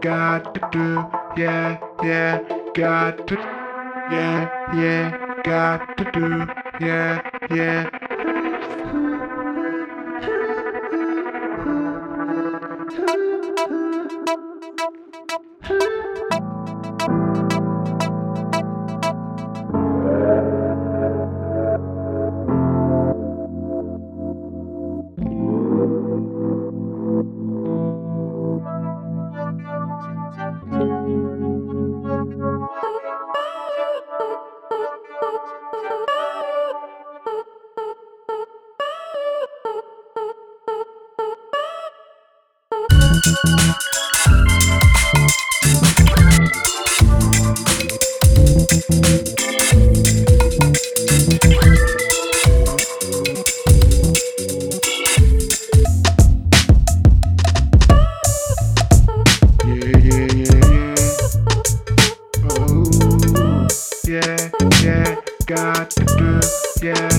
got to do, yeah, yeah, got to, yeah, yeah, got to do, yeah, yeah. Yeah.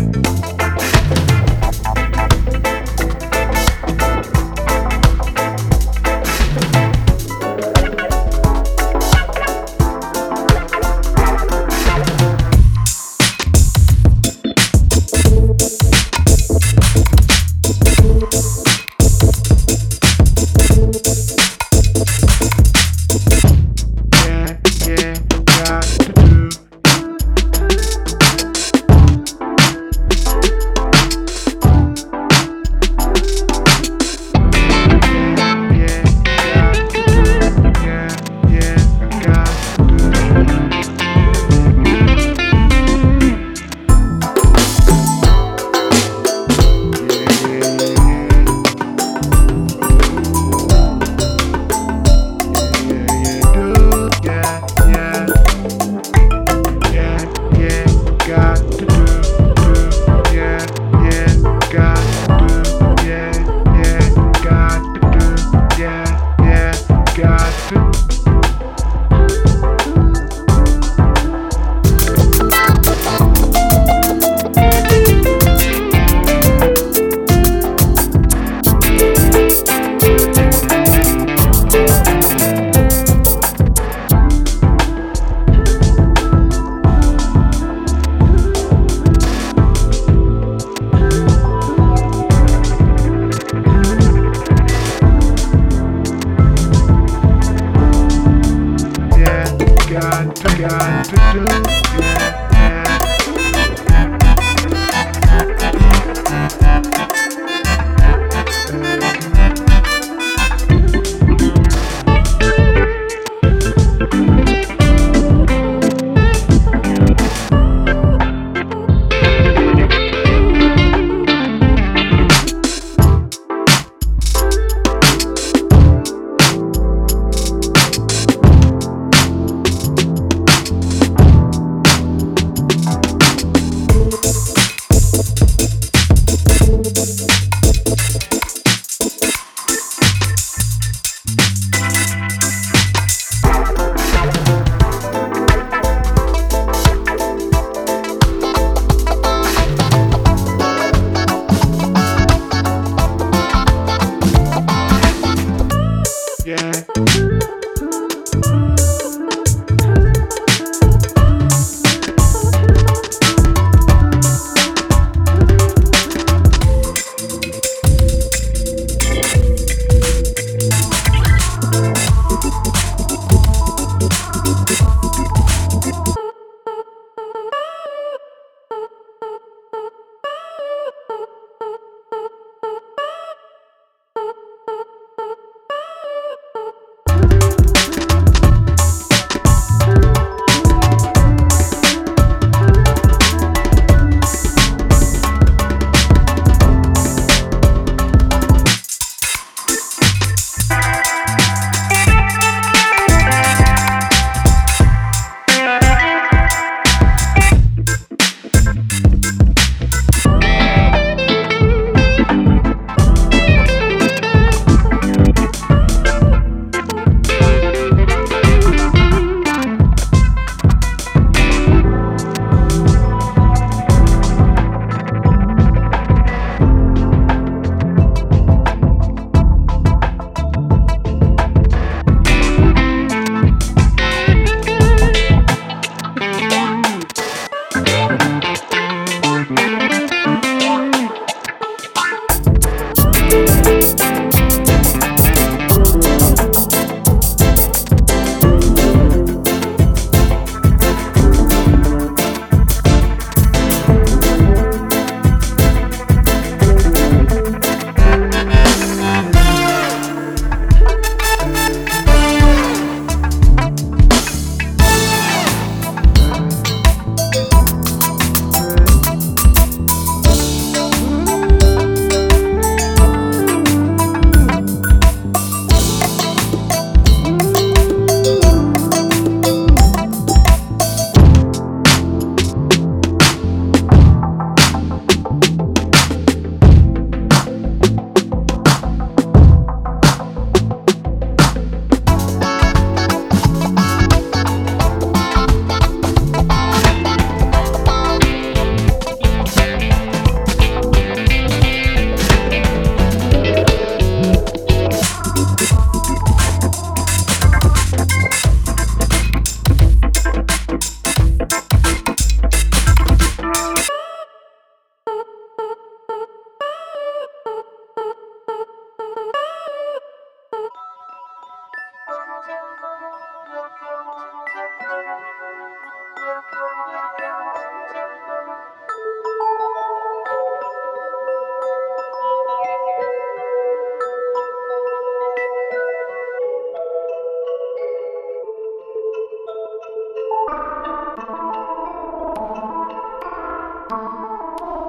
To, got to do, yeah.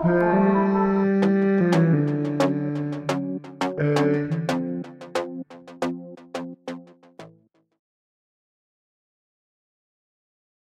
Hey.